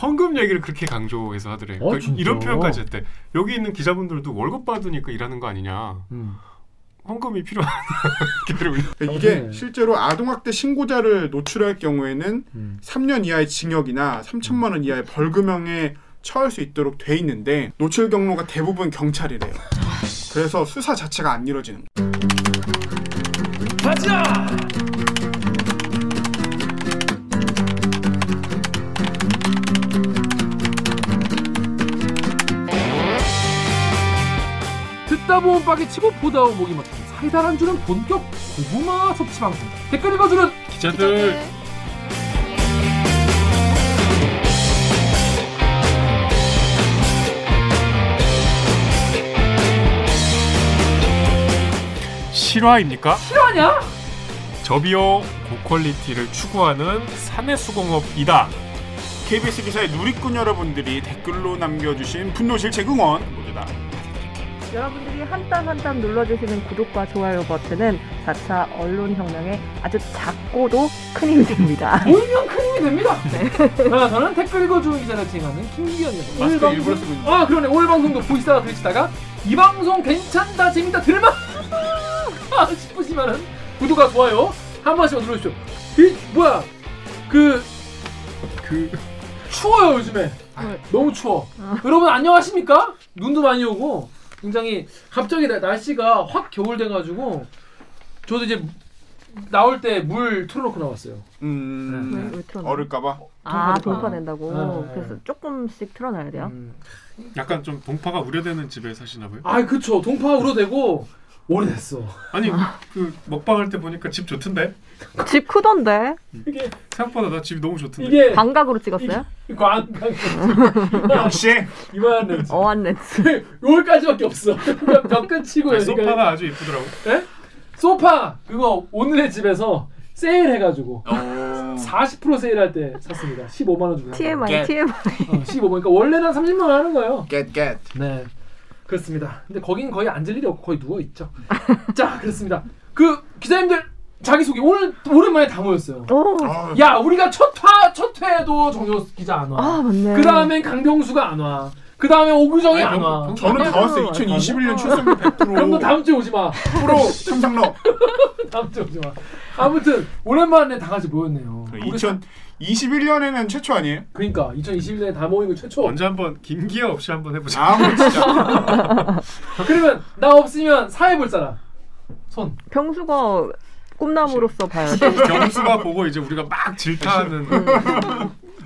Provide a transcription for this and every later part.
헌금 얘기를 그렇게 강조해서 하더래. 어, 그 진짜? 이런 표현까지 했대. 여기 있는 기자분들도 월급 받으니까 일하는 거 아니냐. 음. 헌금이 필요한 이게 네. 실제로 아동학대 신고자를 노출할 경우에는 음. 3년 이하의 징역이나 3천만 원 이하의 벌금형에 처할 수 있도록 돼 있는데 노출 경로가 대부분 경찰이래요. 그래서 수사 자체가 안 이루어지는 거예요. 가자. 듣다 보면 빠개 치고 보다 보면 목이 막히는 사이다 안 주는 본격 고구마 섭취 방송 댓글 읽어주는 기자들 실화입니까? 실화냐? 저비용 고퀄리티를 추구하는 사내수공업이다. KBS 기사의 누리꾼 여러분들이 댓글로 남겨주신 분노 질책 응원 모두 다 여러분들이 한 땀 한 땀 눌러주시는 구독과 좋아요 버튼은 4차 언론혁명에 아주 작고도 큰 힘이 됩니다. 모이면 큰 힘이 됩니다. 자, 저는 댓글 읽어주는 기자를 진행하는 김기현입니다. 오늘 마스크 일부러 방송 쓰고 있는 아 그러네 오늘 방송도 보시다가 들으시다가 이 방송 괜찮다 재밌다 들만 싶으시면은 구독과 좋아요 한 번씩만 눌러주십시오. 이 뭐야 그 그 추워요 요즘에 너무 추워. 여러분 안녕하십니까? 눈도 많이 오고 굉장히 갑자기 나- 날씨가 확 겨울 돼가지고 저도 이제 나올 때 물 틀어놓고 나왔어요. 음, 틀어놔? 얼을까봐 아, 동파 동파 낸다고. 네. 그래서 조금씩 틀어놔야 돼요. 음. 약간 좀 동파가 우려되는 집에 사시나 봐요. 아 그쵸 동파 우려되고 오래됐어. 아니 그 먹방할 때 보니까 집 좋던데 집 크던데? 이게 생각보다 나 집이 너무 좋던데. 이게 광각으로 찍었어요? 광 역시 이만한 렌즈. 어안 렌즈. 여기까지밖에 없어. 벽 끝이고 아니, 소파가 아주 이쁘더라고. 예? 소파 그거 오늘의 집에서 세일해가지고 어, 40% 세일할 때 샀습니다. 15만 원 주고. TMI, 겟. TMI. 어, 15. 그러니까 원래는 30만 원 하는 거예요. get get 네. 그렇습니다. 근데 거긴 거의 앉을 일이 없고 거의 누워 있죠. 자, 그렇습니다. 그 기자님들 자기 소개 오늘 오랜만에 다 모였어요. 오. 아, 야, 우리가 첫화첫 회도 정효 기자 안 와. 아 맞네. 그 다음엔 강병수가 안 와. 그 다음에 오규정이 아니, 안 병- 와. 병- 저는 다 왔어요 2021년 출산율 100% 그럼 너 다음 주에 오지 마. 프로 삼성로 다음 주에 오지 마. 아무튼 오랜만에 다 같이 모였네요. 우 리 2021년에는 최초 아니에요? 그러니까 2021년에 다 모인 거 최초. 언제 한번 김기아 없이 한번 해보자. 아, 뭐 진짜. 그러면 나 없으면 사회 볼 사람. 손. 병수가 꿈나무로서 봐야죠. 경수가 보고 이제 우리가 막 질타하는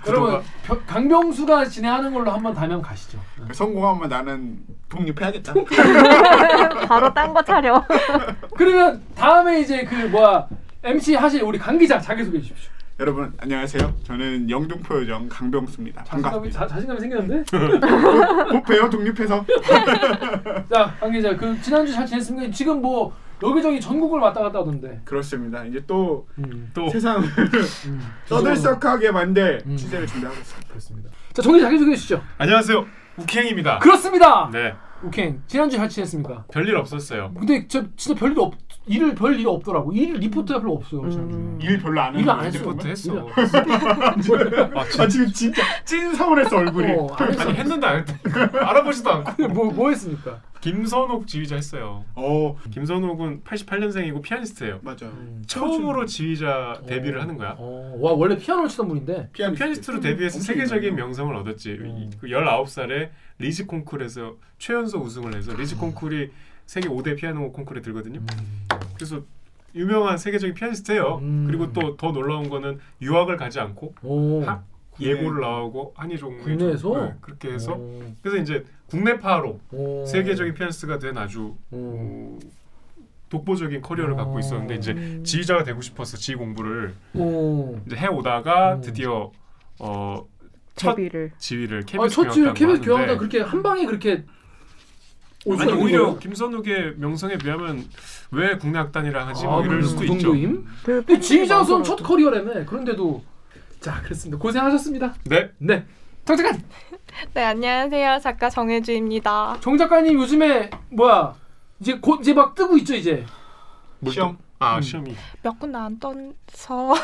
여러분 벼- 강병수가 진행하는 걸로 한번 다면 가시죠. 성공하면 나는 독립해야겠다. 바로 딴 거 차려. 그러면 다음에 이제 그 뭐야 MC 하실 우리 강 기자 자기 소개해 주십시오. 여러분 안녕하세요. 저는 영등포 요정 강병수입니다. 자신감이 반갑습니다. 자, 자신감이 생겼는데? 못해요 독립해서. 자, 강 기자 그 지난주 잘 지냈습니까? 지금 뭐 여기저기 전국을 왔다 갔다 하던데. 그렇습니다. 이제 또 음. 또 세상을 음. 떠들썩하게 만들 음. 취재를 준비하고 있습니다. 그렇습니다. 자, 정기 자기 소개해 주시죠. 안녕하세요 우캥입니다. 그렇습니다. 네 오케이. 지난주 잘 지냈습니까? 별일 없었어요. 근데 저 진짜 별일 없 일을 별 일이 없더라고. 일 리포트가 별로 없어요. 음. 일 별로 안 했어요. 리포트 했어. 아, 아 진짜. 지금 진짜 찐 서운했어 얼굴이. 어, 안 했어. 아니 했는데 안. 알아보지도 않고. 뭐, 뭐 했습니까? 김선욱 지휘자 했어요. 어 김선욱은 88년생이고 피아니스트예요. 맞아. 음. 처음으로 지휘자 데뷔를 하는 거야. 어, 와 원래 피아노를 치던 분인데. 피아니스트. 피아니스트 로 데뷔해서 세계적인. 명성을 얻었지. 음. 그 19살에 리즈 콩쿨에서 최연소 우승을 해서 리즈 콩쿨이 세계 5대 피아노 콩쿨에 들거든요. 그래서 유명한 세계적인 피아니스트예요. 음. 그리고 또 더 놀라운 거는 유학을 가지 않고 오. 하- 예고를 나오고 한의종 국내에서? 네, 그렇게 해서 오. 그래서 이제 국내파로 오. 세계적인 피아니스트가 된 아주 오. 어, 독보적인 커리어를 갖고 있었는데 이제 음. 지휘자가 되고 싶어서 지휘 공부를 오. 이제 해 오다가 음. 드디어 어, 첫 데뷔를. 지휘를 아, 첫 지휘 경영학당 KBS 교황당 그렇게 한 방에 그렇게 올 아니 오히려? 김선욱의 명성에 비하면 왜 국내 악단이라 하지 아, 뭐 이럴 그 수도 정도임? 있죠. 그 근데 지휘자로서는 많더라고. 첫 커리어라며. 그런데도 자 그렇습니다. 고생하셨습니다. 네. 네. 정 작가님. 네, 안녕하세요. 작가 정혜주입니다. 정 작가님 요즘에 뭐야 이제 곧 이제 막 뜨고 있죠 이제. 뭘 시험. 아 음. 시험이 몇 군데 안 떠서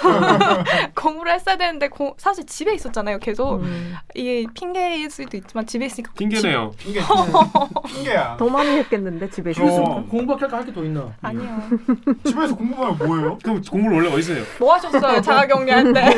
공부를 했어야 되는데 고, 사실 집에 있었잖아요. 계속 음, 이게 핑계일 수도 있지만 집에 있으니까 핑계네요. 핑계 핑계야. 더 많이 했겠는데 집에서. 어. 공부밖에 할게 더 있나? 아니요. 집에서 공부하면 뭐예요? 그럼 공부를 원래 어디서 해요? 뭐 하셨어요? 자가격리할 때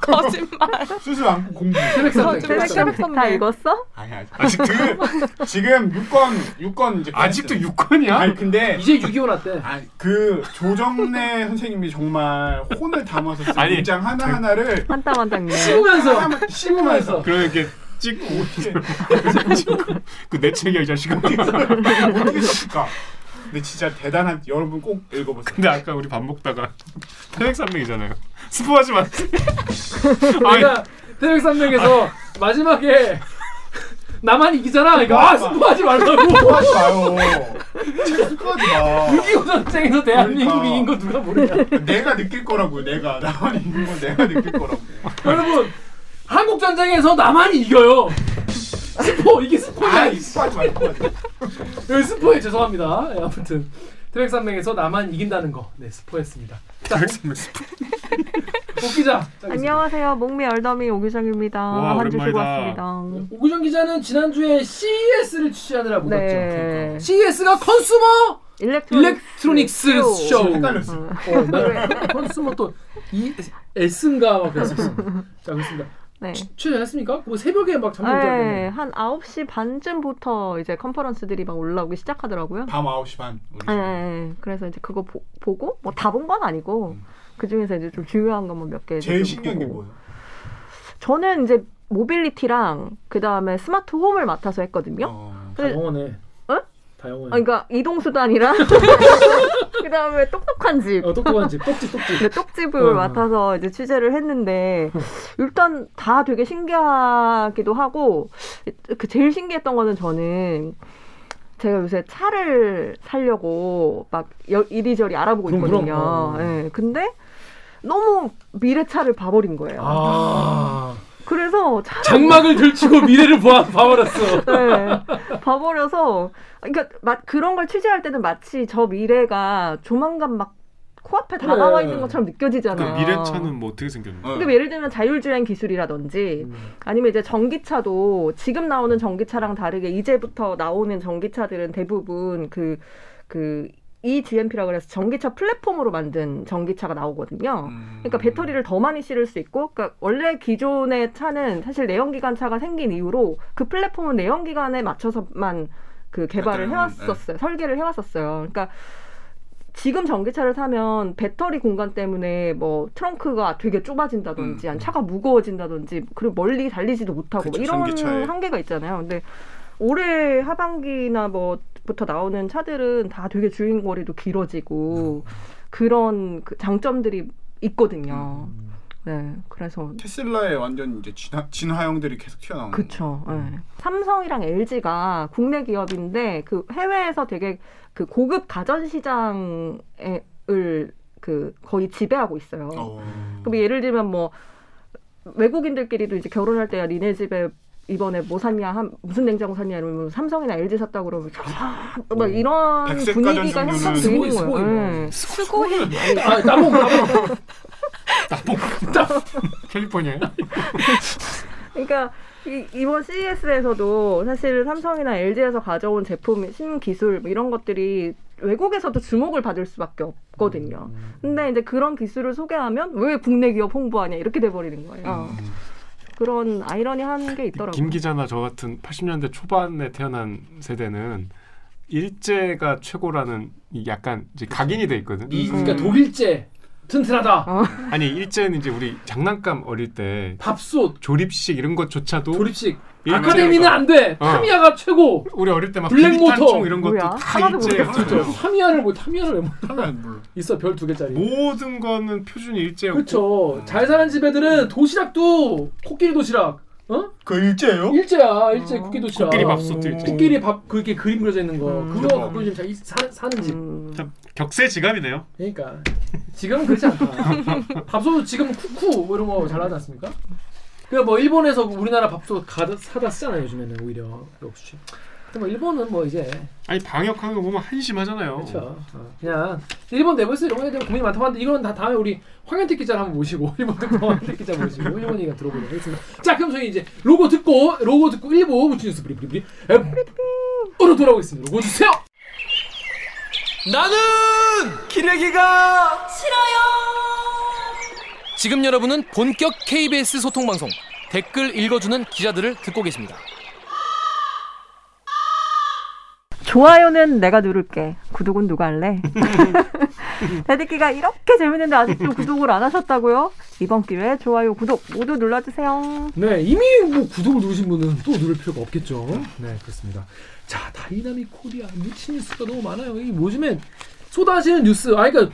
거짓말. 수술 안고 공부. 새벽 삼백. 저- 저- 새벽 선배. 다 읽었어? 아니 아직 아직 그 지금 6건 6건 이제 아직도 끝냈어요. 6건이야? 아니 근데 이제 6.25 났대. 아, 그 조정래 선생님이 정말 혼을 담아서 쓴 아니, 문장 하나 하나를 한 땀 한 땀. 씹으면서 씹으면서 그럼 이렇게 찍고 그내 책이야 이 자식아. 어떻게 썼을까? 근데 진짜 대단한 여러분 꼭 읽어보세요. 근데 아까 우리 밥 먹다가 태백산맥이잖아요. 스포하지 마. 아니 내가 태백 산맥에서 마지막에 나만 이기잖아. 그러니까 아 스포하지 말라고. 하지 마요. 체크하지 마. 6.25 전쟁에서 대한민국이 그러니까. 이긴 거 누가 모르냐. 내가 느낄 거라고 내가 나만 있는 건 내가 느낄 거라고. 여러분 한국 전쟁에서 나만이 이겨요. 스포 이게 스포냐? 아이 스파지 말고. 여기 스포에 죄송합니다. 예, 아무튼 태백산맥에서 나만 이긴다는 거, 네 스포했습니다. 스포. 오기자. 안녕하세요. 목미 얼더미 오규정입니다. 와, 한주 쉬고. 왔습니다. 오규정 기자는 지난주에 CES를 취재하느라 못 네. 갔죠. CES가 컨슈머 일렉트로닉스 쇼. 헷갈렸어. 어. Consumer 또이 S인가 막 그랬었어. 자, 그렇습니다. 네. 취- 취재했습니까? 뭐 새벽에 막 잠못 네. 한 9시 반쯤부터 이제 컨퍼런스들이 막 올라오기 시작하더라고요. 밤 9시 반. 우리 네, 네, 그래서 이제 그거 보, 보고 뭐 다 본 건 아니고 음. 그 중에서 이제 좀 중요한 것만 몇 개. 제일 신기한 게 뭐예요? 저는 이제 mobility랑 그 다음에 smart home을 맡아서 했거든요. 어, 다 영어네. 어? 다 영어네. 아, 그러니까 이동 수단이랑 그 다음에 똑똑한 집. 어, 똑똑한 집, 똑집, 똑집. 네, 똑집을 어, 어. 맡아서 이제 취재를 했는데 일단 다 되게 신기하기도 하고 그 제일 신기했던 거는 저는 제가 요새 차를 살려고 막 여- 이리저리 알아보고 있거든요. 어. 예, 근데 너무 미래차를 봐버린 거예요. 아, 그래서 차 장막을 들치고 미래를 봐, 봐버렸어. 네, 봐버려서 그러니까 마, 그런 걸 취재할 때는 마치 저 미래가 조만간 막 코앞에. 다가와 있는 것처럼 그 느껴지잖아요. 미래차는 뭐 어떻게 생겼나요? 어. 그러니까 예를 들면 자율주행 기술이라든지 음. 아니면 이제 전기차도 지금 나오는 전기차랑 다르게 이제부터 나오는 전기차들은 대부분 그 그 eGMP라고 해서 전기차 플랫폼으로 만든 전기차가 나오거든요. 음. 그러니까 배터리를 더 많이 실을 수 있고, 그러니까 원래 기존의 차는 사실 내연기관 차가 생긴 이후로 그 플랫폼은 내연기관에 맞춰서만 그 개발을 해왔었어요. 설계를 해왔었어요. 그러니까 지금 전기차를 사면 배터리 공간 때문에 뭐 트렁크가 되게 좁아진다든지, 음. 아니 차가 무거워진다든지, 그리고 멀리 달리지도 못하고 뭐 그쵸, 이런 전기차에. 한계가 있잖아요. 근데 올해 하반기나 뭐부터 나오는 차들은 다 되게 주행 거리도 길어지고 그런 그 장점들이 있거든요. 음. 네, 그래서 테슬라의 완전 이제 진화, 진화형들이 계속 튀어나오는. 그쵸. 네. 삼성이랑 LG가 국내 기업인데 그 해외에서 되게 그 고급 가전 시장을 그 거의 지배하고 있어요. 어. 그럼 예를 들면 뭐 외국인들끼리도 이제 결혼할 때야 니네 집에 이번에 뭐 샀냐 한 무슨 냉장고 샀냐 이러면 삼성이나 LG 샀다 그러면 아, 막 이런 분위기가 형성되는 스고이, 거예요. 스고이. 네. 수고해. 아, 따 봉, 따봉. 캘리포니아에? 그러니까 이, 이번 CES에서도 사실 삼성이나 LG에서 가져온 제품 신기술 뭐 이런 것들이 외국에서도 주목을 받을 수밖에 없거든요. 근데 이제 그런 기술을 소개하면 왜 국내 기업 홍보하냐 이렇게 돼버리는 거예요. 음. 그런 아이러니한 게 있더라고요. 김 기자나 저 같은 80년대 초반에 태어난 세대는 일제가 최고라는 이 약간 이제 각인이 돼 있거든. 이, 음. 그러니까 독일제 튼튼하다. 어. 아니 일제는 이제 우리 장난감 어릴 때 밥솥, 조립식 이런 것조차도 조립식. 아카데미는 안 돼. 어. 타미야가 최고. 우리 어릴 때 막 블랙 모터. 비비탄총 이런 것도 뭐야? 다. 그렇죠. 타미야를 뭐 타미야를 왜 몰라? 있어 별 두 개짜리. 모든 거는 표준이 일제였고 그렇죠. 잘 사는 집 애들은 도시락도 코끼리 도시락. 어? 그 일제예요? 일제야. 일제 어. 코끼리 도시락. 코끼리 밥솥도 일제. 코끼리 밥 그렇게 그림 그려져 있는 거. 음. 그거 대박. 갖고 지금 자, 이- 사, 사는 집. 음. 참 격세지감이네요. 그러니까 지금은 그렇지 않다. 밥솥도 지금 쿠쿠 뭐 이런 거 잘하지 않습니까? 그뭐 일본에서 우리나라 밥솥 가다 사다 쓰잖아요 요즘에는 오히려 역시. 근데 뭐 일본은 뭐 이제 아니 방역하는 거 보면 한심하잖아요. 그렇죠. 어, 그냥 일본 내부에서 이런 거에 대한 고민이 많다고 하는데 이건 다 다음에 우리 황현택 기자를 한번 모시고 일본 황현택 기자 모시고 일본 얘기가 들어보도록 하겠습니다. 자 그럼 저희 이제 로고 듣고 로고 듣고 1부 무치 뉴스 브리브리브리 으로 돌아오겠습니다. 로고 주세요. 나는 기레기가 싫어요. 지금 여러분은 본격 KBS 소통 방송 댓글 읽어주는 기자들을 듣고 계십니다. 좋아요는 내가 누를게. 구독은 누가 할래? 대듣기가 이렇게 재밌는데 아직도 구독을 안 하셨다고요? 이번 기회에 좋아요, 구독 모두 눌러주세요. 네 이미 뭐 구독을 누르신 분은 또 누를 필요가 없겠죠. 네 그렇습니다. 자 Dynamic Korea 미친 뉴스가 너무 많아요. 이 요즘에 쏟아지는 뉴스. 아 그러니까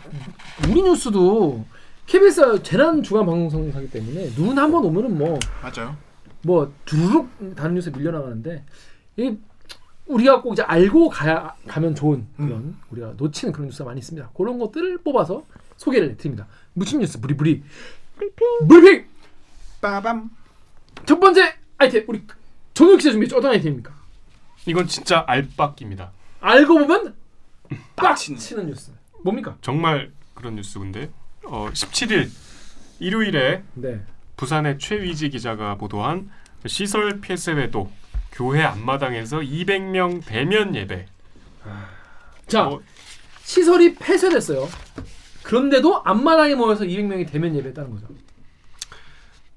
우리 뉴스도 KBS 재난 주관 방송사기 때문에 눈 한 번 오면은 뭐 맞아요. 뭐 주르륵 다른 뉴스에 밀려나가는데 이 우리가 꼭 이제 알고 가야 가면 좋은 그런 우리가 놓치는 그런 뉴스가 많이 있습니다. 그런 것들을 뽑아서 소개를 드립니다. 무친 뉴스 브리브리 브리핑. 브리핑 빠밤. 첫 번째 아이템 우리 정혁 기자 준비했죠? 어떤 아이템입니까? 이건 진짜 알빡입니다. 알고 보면 빡치는. 빡치는 뉴스 뭡니까? 정말 그런 뉴스인데 어, 17일 일요일에 네. 부산의 최위지 기자가 보도한 시설 폐쇄에도 교회 앞마당에서 200명 대면 예배. 자 어, 시설이 폐쇄됐어요. 그런데도 앞마당에 모여서 200명이 대면 예배했다는 거죠.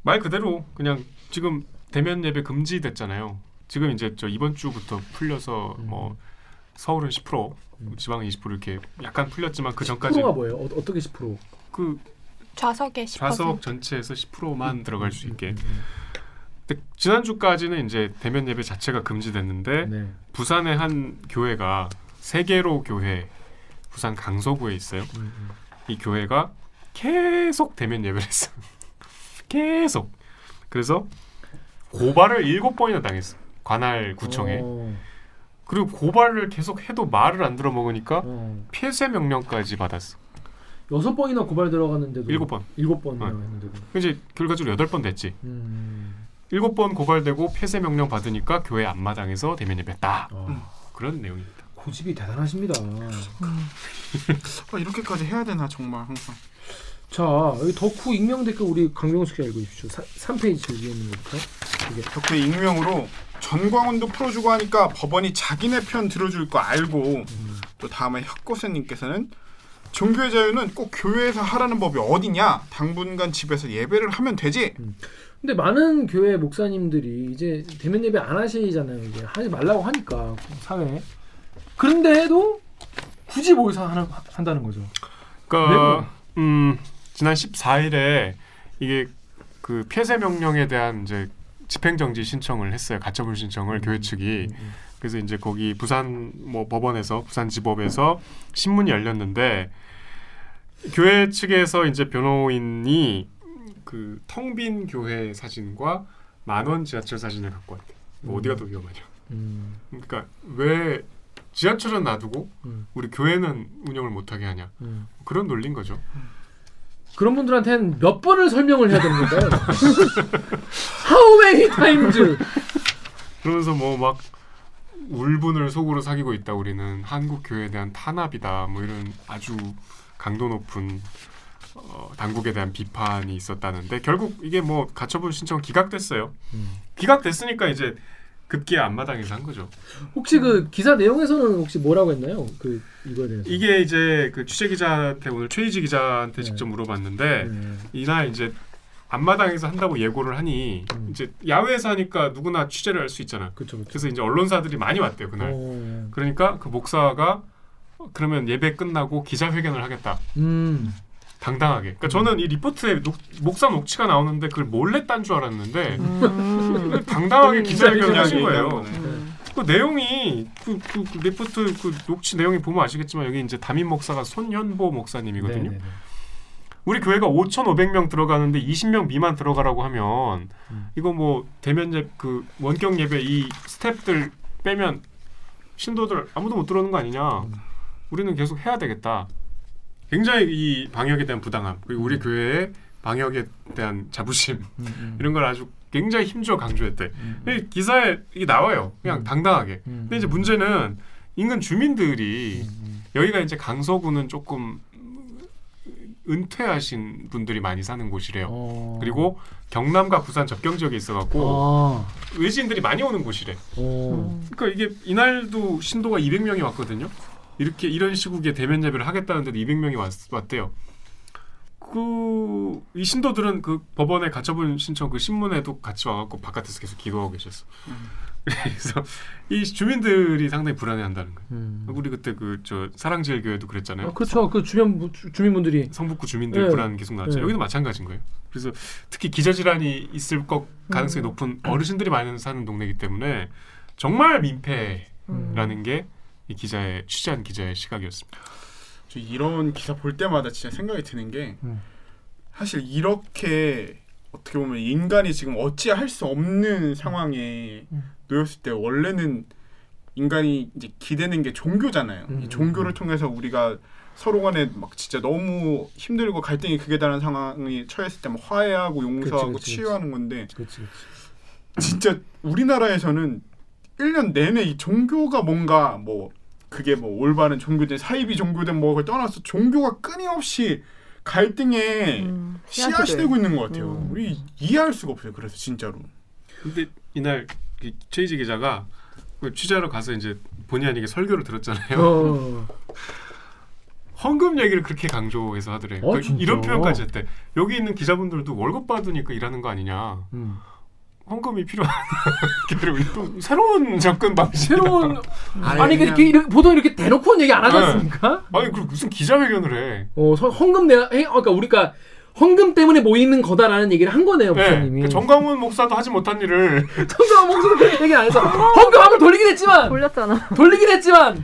말 그대로 그냥 지금 대면 예배 금지됐잖아요. 지금 이제 저 이번 주부터 풀려서 음. 뭐 서울은 10%, 지방은 20% 이렇게 약간 풀렸지만 그 전까지 10%가 뭐예요? 어, 어떻게 10%? 그 좌석에 10%. 좌석 전체에서 10%만 들어갈 수 있게. 음, 근데 지난주까지는 이제 대면 예배 자체가 금지됐는데 네. 부산의 한 교회가 세계로 교회 부산 강서구에 있어요. 음, 음. 이 교회가 계속 대면 예배를 했어. 계속. 그래서 고발을 일곱 번이나 당했어. 관할 구청에. 어, 그리고 고발을 계속 해도 말을 안 들어먹으니까 어. 폐쇄 명령까지 받았어. 여섯 번이나 고발 들어갔는데도 일곱 번. 일곱 번이나 어. 했는데도 이제 결과적으로 여덟 번 됐지. 음. 일곱 번 고발되고 폐쇄 명령 받으니까 교회 앞마당에서 대면 예배했다. 아, 그런 내용입니다. 고집이 대단하십니다. 아, 이렇게까지 해야 되나 정말 항상. 자 여기 덕후 익명 댓글 우리 강병수 기자 읽어주십시오. 사, 3페이지 위에 있는 것부터 이게 덕후 익명으로 전광훈도 풀어주고 하니까 법원이 자기네 편 들어줄 거 알고 또 다음에 혁고세님께서는 종교의 자유는 꼭 교회에서 하라는 법이 어디냐? 당분간 집에서 예배를 하면 되지. 근데 많은 교회 목사님들이 이제 대면 예배 안 하시잖아요. 이제 하지 말라고 하니까 사회. 그런데도 굳이 모여서 하는, 한다는 거죠. 그러니까 음, 지난 14일에 이게 그 폐쇄 명령에 대한 이제 집행 정지 신청을 했어요. 가처분 신청을 교회 측이. 음, 그래서 이제 거기 부산 뭐 법원에서 부산 지법에서 신문이 열렸는데 교회 측에서 이제 변호인이 그 텅 빈 교회 사진과 만원 지하철 사진을 갖고 왔대. 뭐 음. 어디가 더 위험하냐? 음, 그러니까 왜 지하철은 놔두고 음, 우리 교회는 운영을 못하게 하냐? 음. 그런 논리인 거죠. 그런 분들한테는 몇 번을 설명을 해야 되는 건가요? How many times? 그러면서 뭐 막 울분을 속으로 사귀고 있다. 우리는 한국 교회에 대한 탄압이다. 뭐 이런 아주 강도 높은 어, 당국에 대한 비판이 있었다는데 결국 이게 뭐 가처분 신청 기각됐어요. 음. 기각됐으니까 이제 급기야 앞마당에서 한 거죠. 혹시 그 기사 내용에서는 혹시 뭐라고 했나요? 그 이거에 대해서. 이게 이제 그 취재 기자한테 오늘 최희지 기자한테 네. 직접 물어봤는데 네. 이날 이제 앞마당에서 한다고 예고를 하니 음. 이제 야외에서 하니까 누구나 취재를 할 수 있잖아. 그렇죠. 그렇죠. 그래서 이제 언론사들이 많이 왔대요 그날. 어, 그러니까 그 목사가 어, 그러면 예배 끝나고 기자회견을 하겠다. 음. 당당하게. 그러니까 저는 이 리포트에 녹- 목사 녹취가 나오는데 그걸 몰래 딴 줄 알았는데 음. 당당하게 음, 기자회견을 하신 기자회견 거예요. 음. 그 내용이 그, 그, 그 리포트 그 녹취 내용이 보면 아시겠지만 여기 이제 담임 목사가 손현보 목사님이거든요. 네네네. 우리 교회가 5,500명 들어가는데 20명 미만 들어가라고 하면 음. 이거 뭐 대면 예, 그 원격 예배 이 스탭들 빼면 신도들 아무도 못 들어오는 거 아니냐. 음. 우리는 계속 해야 되겠다. 굉장히 이 방역에 대한 부당함 그리고 우리 음. 교회의 방역에 대한 자부심 음, 음. 이런 걸 아주 굉장히 힘주어 강조했대. 음. 이 기사에 이게 나와요. 그냥 음. 당당하게. 음. 근데 이제 문제는 인근 주민들이 음. 여기가 이제 강서구는 조금 은퇴하신 분들이 많이 사는 곳이래요. 어. 그리고 경남과 부산 접경 지역에 있어갖고 아. 외지인들이 많이 오는 곳이래. 어. 그러니까 이게 이날도 신도가 200명이 왔거든요. 이렇게 이런 시국에 대면 예배를 하겠다는데도 200명이 왔, 왔대요. 그 이 신도들은 그 법원에 가처분 신청 그 신문에도 같이 와갖고 바깥에서 계속 기도하고 계셨어. 그래서 이 주민들이 상당히 불안해한다는 거예요. 음. 우리 그때 그 저 사랑제일 교회도 그랬잖아요. 아, 그렇죠. 그 주변 주, 주민분들이 성북구 주민들 네. 불안 계속 나왔죠. 네. 여기도 마찬가지인 거예요. 그래서 특히 기저 질환이 있을 것 가능성이 음. 높은 어르신들이 많이 사는 동네이기 때문에 정말 민폐라는 음. 게 이 기자의 취재한 기자의 시각이었습니다. 저 이런 기사 볼 때마다 진짜 생각이 드는 게 음. 사실 이렇게 어떻게 보면 인간이 지금 어찌할 수 없는 상황에 음. 놓였을 때 원래는 인간이 이제 기대는 게 종교잖아요. 음, 이 종교를 음. 통해서 우리가 서로 간에 막 진짜 너무 힘들고 갈등이 극에 달한 상황이 처했을 때 막 화해하고 용서하고 그치, 그치, 치유하는 건데 그렇지. 진짜 우리나라에서는 1년 내내 이 종교가 뭔가 뭐 그게 뭐 올바른 종교든 사이비 종교든 뭐를 떠나서 종교가 끊임없이 갈등의 음, 씨앗이 되고 있는 것 같아요. 음. 우리 이해할 수가 없어요. 그래서 진짜로. 근데 이날 이 최희지 기자가 그 취재하러 가서 이제 본의 아니게 설교를 들었잖아요. 어. 헌금 얘기를 그렇게 강조해서 하더래. 어, 그러니까 진짜? 이런 표현까지 했대. 여기 있는 기자분들도 월급 받으니까 일하는 거 아니냐. 음. 헌금이 필요한 또 새로운 접근 방식. 새로운 아예 아니 그냥- 이렇게, 이렇게 보통 이렇게 대놓고는 얘기 안 하지 네. 않습니까? 아니 그리고 무슨 기자회견을 해. 어, 서- 헌금 내가 해, 어, 그러니까 우리가 헌금 때문에 모이는 거다라는 얘기를 한 거네요, 네, 목사님이. 그 정광훈 목사도 하지 못한 일을 정강 목사님 그렇게 얘기 안 해서 헌금하면 돌리긴 했지만 돌렸잖아. 돌리긴 했지만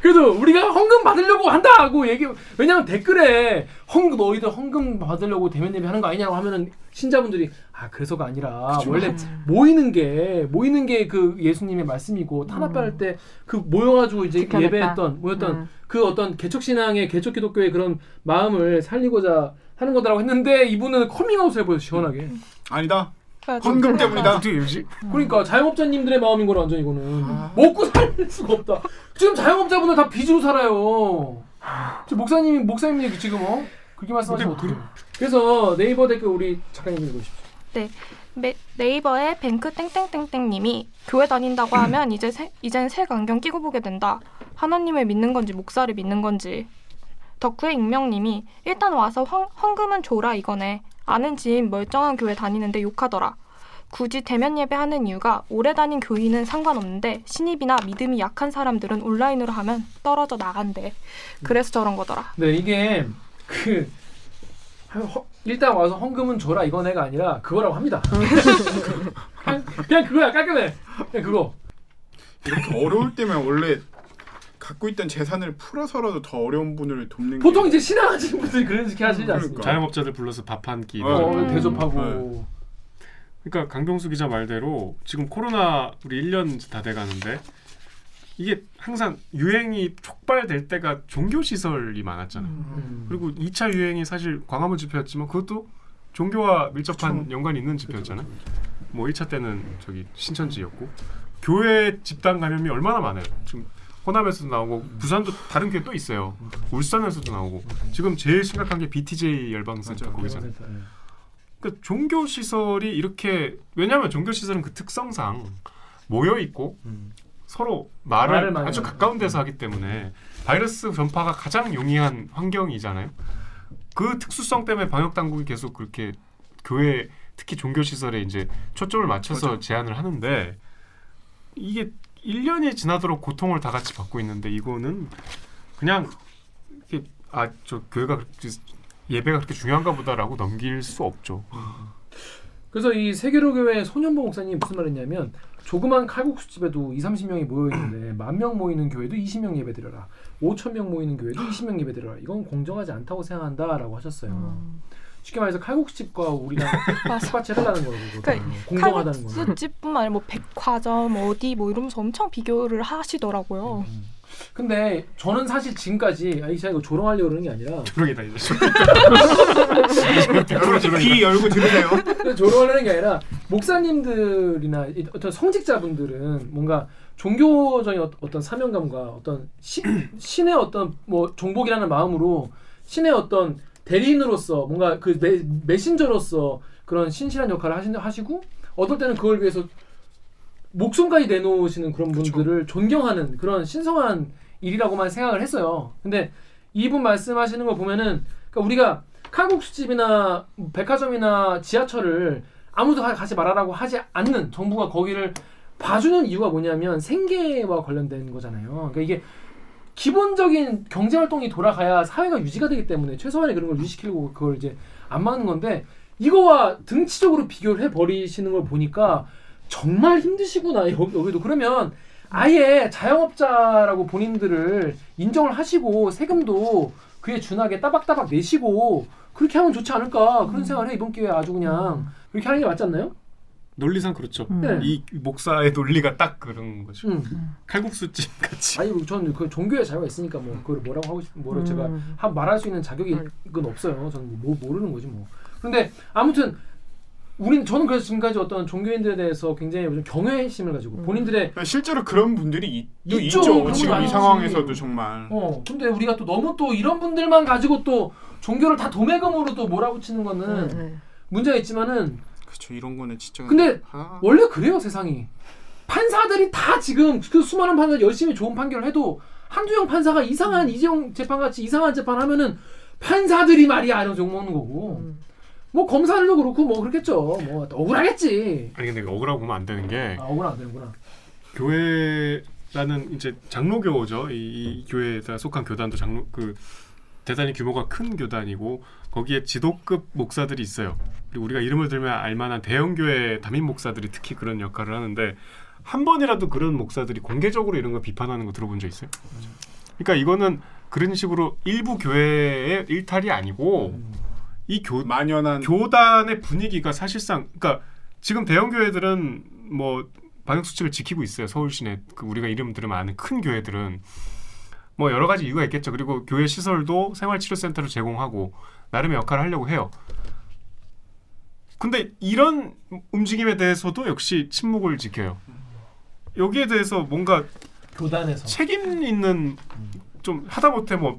그래도 우리가 헌금 받으려고 한다고 얘기 왜냐면 댓글에 헌금 너희들 헌금 받으려고 대면 예배 하는 거 아니냐고 하면은 신자분들이 아 그래서가 아니라 원래 모이는 게 모이는 게 그 예수님의 말씀이고 탄압할 때그 모여가지고 이제 지켜냈다. 예배했던 모였던 음. 그 어떤 개척 신앙의 개척 기독교의 그런 마음을 살리고자 하는 거다라고 했는데 이분은 커밍아웃을 해버려 시원하게 아니다. 그래가지고 헌금 때문이다. 어떻게 이러지? 그러니까 자영업자님들의 마음인 거라 완전 이거는 아. 먹고 살 수가 없다. 지금 자영업자분들 다 빚으로 살아요. 지금 목사님이 목사님이 지금 어 그렇게 말씀하시면 근데 어떡해요? 그래서 네이버 댓글 우리 작가님 읽어주십시오. 네, 네이버의 뱅크 땡땡땡땡님이 교회 다닌다고 하면 이제 새, 이젠 색 안경 끼고 보게 된다. 하나님을 믿는 건지 목사를 믿는 건지. 덕후의 익명님이 일단 와서 헌, 헌금은 줘라 이거네. 아는 지인 멀쩡한 교회 다니는데 욕하더라. 굳이 대면 예배하는 이유가 오래 다닌 교인은 상관없는데 신입이나 믿음이 약한 사람들은 온라인으로 하면 떨어져 나간대. 그래서 저런 거더라. 네 이게 그 허- 일단 와서 헌금은 줘라 이건 애가 아니라 그거라고 합니다. 그냥, 그냥 그거야 깔끔해. 그냥 그거. 이렇게 어려울 때면 원래 갖고 있던 재산을 풀어서라도 더 어려운 분을 돕는 보통 게 이제 신앙하시는 분들이 그런 식으로 하시지 않습니까? 자영업자들 불러서 밥 한 끼. 어, 어, 음. 대접하고. 그러니까 강병수 기자 말대로 지금 코로나 우리 1년 다 돼가는데 이게 항상 유행이 촉발될 때가 종교 시설이 많았잖아요. 음. 그리고 2차 유행이 사실 광화문 집회였지만 그것도 종교와 밀접한 그쵸. 연관이 있는 집회였잖아요. 뭐 1차 때는 저기 신천지였고 교회 집단 감염이 얼마나 많아요. 지금 호남에서도 나오고 부산도 다른 교회 또 있어요. 울산에서도 나오고 지금 제일 심각한 게 BTJ 열방센터. 거기잖아요. 네. 그러니까 종교 시설이 이렇게 왜냐하면 종교 시설은 그 특성상 모여 있고 음. 서로 말을, 말을 아주. 가까운 데서 하기 때문에 바이러스 전파가 가장 용이한 환경이잖아요. 그 특수성 때문에 방역 당국이 계속 그렇게 교회 특히 종교 시설에 이제 초점을 맞춰서 맞아. 제한을 하는데 이게 1년이 지나도록 고통을 다 같이 받고 있는데 이거는 그냥 이게 아저 교회가 예배가 그렇게 중요한가 보다라고 넘길 수 없죠. 그래서 이 세계로 교회 소년보 목사님이 무슨 말했냐면 조그만 칼국수 집에도 2, 30명이 모여 있는데 만 명 모이는 교회도 20명 예배드려라. 5천 명 모이는 교회도 20명 예배드려라. 이건 공정하지 않다고 생각한다라고 하셨어요. 음. 쉽게 말해서 칼국수집과 우리랑. 똑같이 해달라는 거거든요. 공정하다는 거는. 칼국수집뿐만 아니라 뭐 백화점 어디 뭐 이러면서 엄청 비교를 하시더라고요. 음. 근데 저는 사실 지금까지 아이 제가 이거 조롱하려고 그러는 게 아니라 조롱이다 이제. 귀 열고 들으세요. 조롱하려는 게 아니라 목사님들이나 이 어떤 성직자분들은 뭔가 종교적인 어- 어떤 사명감과 어떤 시, 신의 어떤 뭐 종복이라는 마음으로 신의 어떤 대리인으로서 뭔가 그 메, 메신저로서 그런 신실한 역할을 하시, 하시고 어떨 때는 그걸 위해서 목숨까지 내놓으시는 그런 분들을 존경하는 그런 신성한 일이라고만 생각을 했어요. 근데 이분 말씀하시는 거 보면은 그러니까 우리가 칼국수집이나 백화점이나 지하철을 아무도 가- 같이 말하라고 하지 않는 정부가 거기를 봐주는 이유가 뭐냐면 생계와 관련된 거잖아요. 그러니까 이게 기본적인 경제 활동이 돌아가야 사회가 유지가 되기 때문에 최소한의 그런 걸 유지시키려고 그걸 이제 안 막는 건데 이거와 등치적으로 비교를 해 버리시는 걸 보니까 정말 힘드시구나 여기- 여기도. 그러면 아예 자영업자라고 본인들을 인정을 하시고 세금도 그에 준하게 따박따박 내시고 그렇게 하면 좋지 않을까? 그런 생각을 해 이번 기회에 아주 그냥. 그렇게 하는 게 맞지 않나요? 논리상 그렇죠. 음. 네. 이 목사의 논리가 딱 그런 거죠. 음. 칼국수집 같이. 아니 저는 그 종교의 자유가 있으니까 뭐 그걸 뭐라고 하고 싶 뭐라고 제가 음. 한 말할 수 있는 자격이 그건 없어요. 저는 뭐 모르는 거지 뭐. 그런데 아무튼 우리는 저는 그래서 지금까지 어떤 종교인들에 대해서 굉장히 요즘 경외심을 가지고 본인들의 실제로 그런 분들이 있, 또 있죠. 있죠. 지금 분 이. 상황에서도 정말. 어 근데 우리가 또 너무 또 이런 분들만 가지고 또 종교를 다 도매금으로 또 몰아붙이는 거는 네, 네. 문제가 있지만은 그렇죠. 이런 거는 진짜. 근데 아, 원래 그래요 세상이 판사들이 다 지금 그 수많은 판사 열심히 좋은 판결을 해도 한두영 판사가 이상한 이재용 재판 같이 이상한 재판 하면은 판사들이 말이야 이러면서 욕먹는 거고 음. 뭐 검사들도 그렇고 뭐 그렇겠죠 뭐 억울하겠지 아니 근데 억울하고 보면 안 되는 게 아 억울 안 되는구나 교회라는 이제 장로교죠. 이, 이 교회에 속한 교단도 장로 그 대단히 규모가 큰 교단이고 거기에 지도급 목사들이 있어요. 그리고 우리가 이름을 들면 알만한 대형 교회 담임 목사들이 특히 그런 역할을 하는데 한 번이라도 그런 목사들이 공개적으로 이런 걸 비판하는 거 들어본 적 있어요? 그러니까 이거는 그런 식으로 일부 교회의 일탈이 아니고 이 교, 만연한 교단의 분위기가 사실상 그러니까 지금 대형 교회들은 뭐 방역 수칙을 지키고 있어요. 서울 시내 그 우리가 이름 들으면 아는 큰 교회들은 뭐 여러 가지 이유가 있겠죠. 그리고 교회 시설도 생활치료센터를 제공하고 나름의 역할을 하려고 해요. 근데 이런 움직임에 대해서도 역시 침묵을 지켜요. 여기에 대해서 뭔가 교단에서 책임 있는 좀 하다못해 뭐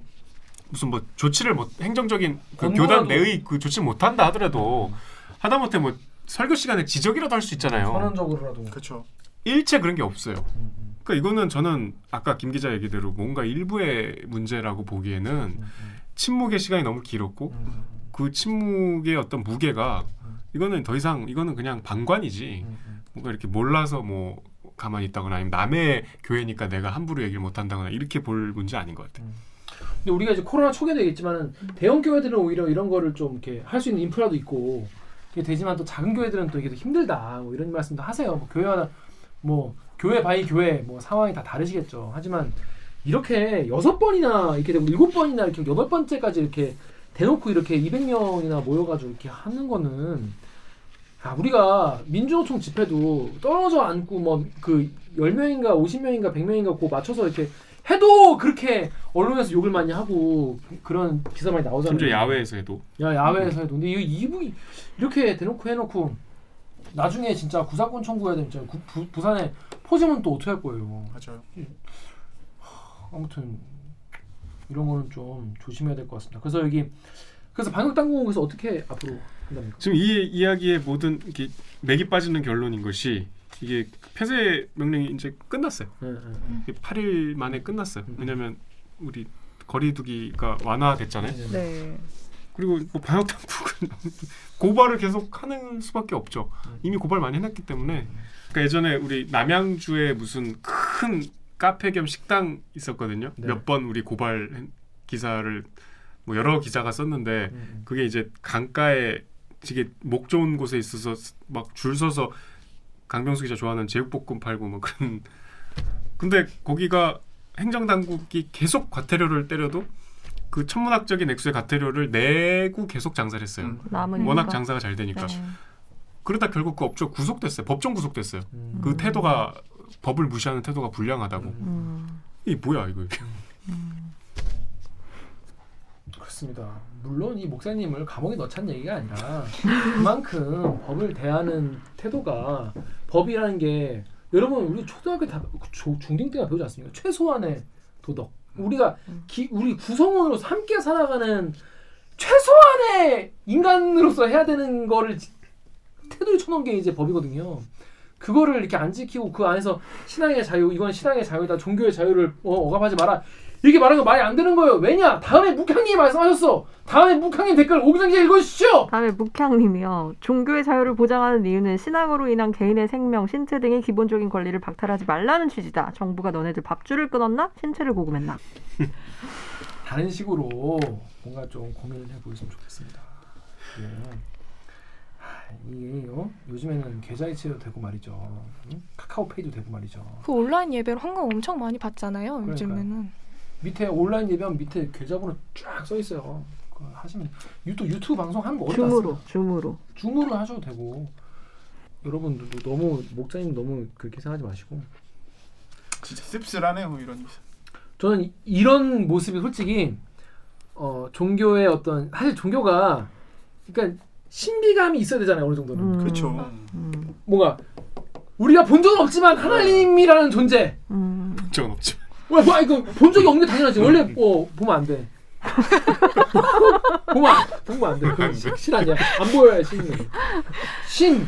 무슨 뭐 조치를 못 행정적인 그 교단 내의 그 조치를 못한다 하더라도 하다못해 뭐 설교 시간에 지적이라도 할 수 있잖아요. 선언적으로라도 그렇죠. 일체 그런 게 없어요. 음, 음, 그러니까 이거는 저는 아까 김 기자 얘기대로 뭔가 일부의 문제라고 보기에는 음, 침묵의 시간이 너무 길었고 음, 그 침묵의 어떤 무게가 이거는 더 이상 이거는 그냥 방관이지 음, 음. 뭔가 이렇게 몰라서 뭐 가만히 있다거나 아니면 남의 교회니까 내가 함부로 얘기를 못 한다거나 이렇게 볼 문제 아닌 것 같아요. 근데 우리가 이제 코로나 초기에도 얘기했지만은 대형 교회들은 오히려 이런 거를 좀 이렇게 할 수 있는 인프라도 있고 되지만 또 작은 교회들은 또 이게 더 힘들다 뭐 이런 말씀도 하세요. 뭐 교회마다 뭐 교회 by 교회 뭐 상황이 다 다르시겠죠. 하지만 이렇게 여섯 번이나 이렇게 되고 일곱 번이나 이렇게 여덟 번째까지 이렇게 대놓고 이렇게 200명이나 모여가지고 이렇게 하는 거는 아 우리가 민주노총 집회도 떨어져 앉고 뭐 그 10명인가 50명인가 100명인가 그 맞춰서 이렇게 해도 그렇게 언론에서 욕을 많이 하고 그런 기사 많이 나오잖아요. 심지어 야외에서 해도 야 야외에서 해도 근데 이 이분이 이렇게 대놓고 해놓고 나중에 진짜 구사권 청구해야 되면 진짜 구, 부, 부산에 포지면 또 어떻게 할 거예요. 맞아요. 아무튼 이런 거는 좀 조심해야 될 것 같습니다. 그래서 여기 그래서 방역 당국에서 어떻게 앞으로 한답니까? 지금 이 이야기의 모든 이렇게 맥이 빠지는 결론인 것이 이게 폐쇄 명령이 이제 끝났어요. 네, 네. 8일 만에 끝났어요. 음. 왜냐하면 우리 거리두기가 완화됐잖아요. 네. 네. 그리고 뭐 방역 당국은 고발을 계속 하는 수밖에 없죠. 음. 이미 고발 많이 해놨기 때문에. 그러니까 예전에 우리 남양주에 무슨 큰 카페 겸 식당 있었거든요. 네. 몇번 우리 고발 기사를 뭐 여러 기자가 썼는데 음, 그게 이제 강가에 되게 목 좋은 곳에 있어서 막 줄 서서 강병수 기자 좋아하는 제육볶음 팔고 뭐 그런 근데 거기가 행정 당국이 계속 과태료를 때려도 그 천문학적인 액수의 과태료를 내고 계속 장사를 했어요. 음. 워낙? 장사가 잘 되니까. 네. 그러다 결국 그 업주 구속됐어요. 법정 구속됐어요. 음. 그 태도가 법을 무시하는 태도가 불량하다고. 음. 음. 이 뭐야 이거? 그렇습니다. 물론 이 목사님을 감옥에 넣자는 얘기가 아니라 그만큼 법을 대하는 태도가 법이라는 게 여러분 우리 초등학교 다 조- 중딩 때가 배우지 않습니까? 최소한의 도덕. 우리가 기, 우리 구성원으로서 함께 살아가는 최소한의 인간으로서 해야 되는 거를 지- 테두리 쳐놓은 게 이제 법이거든요. 그거를 이렇게 안 지키고 그 안에서 신앙의 자유, 이건 신앙의 자유다, 종교의 자유를 어, 억압하지 마라. 이렇게 말하는 거 말이 안 되는 거예요. 왜냐? 다음에 묵향님이 말씀하셨어. 다음에 묵향님 댓글 오기정지 읽어주시죠. 다음에 묵향님이요. 종교의 자유를 보장하는 이유는 신앙으로 인한 개인의 생명, 신체 등의 기본적인 권리를 박탈하지 말라는 취지다. 정부가 너네들 밥줄을 끊었나? 신체를 고금했나? 다른 식으로 뭔가 좀 고민을 해보셨으면 좋겠습니다. 예. 하, 이게 어? 요즘에는 계좌이체도 되고 말이죠. 응? 카카오페이도 되고 말이죠. 그 온라인 예배로 헌금 엄청 많이 받잖아요. 그러니까요. 요즘에는. 밑에 온라인 예배하면 밑에 계좌번호 쫙 써 있어요. 하시면 유튜브 유튜브 방송 하는 거 어디 줌으로? 줌으로. 줌으로 하셔도 되고 여러분들도 너무 목사님 너무 그렇게 생각하지 마시고 진짜 씁쓸하네요 이런. 게. 저는 이- 이런 모습이 솔직히 어, 종교의 어떤 사실 종교가 그러니까 신비감이 있어야 되잖아요 어느 정도는 음. 그렇죠. 음, 뭔가 우리가 본 적은 없지만 하나님이라는 존재 음. 적은 없지. 와, 와 이거 본 적이 없는 게 당연하지 원래 어, 보면 안 돼. 보면 안, 보면 안 돼. 그건 신- 신 아니야. 안 보여야 신이. 신.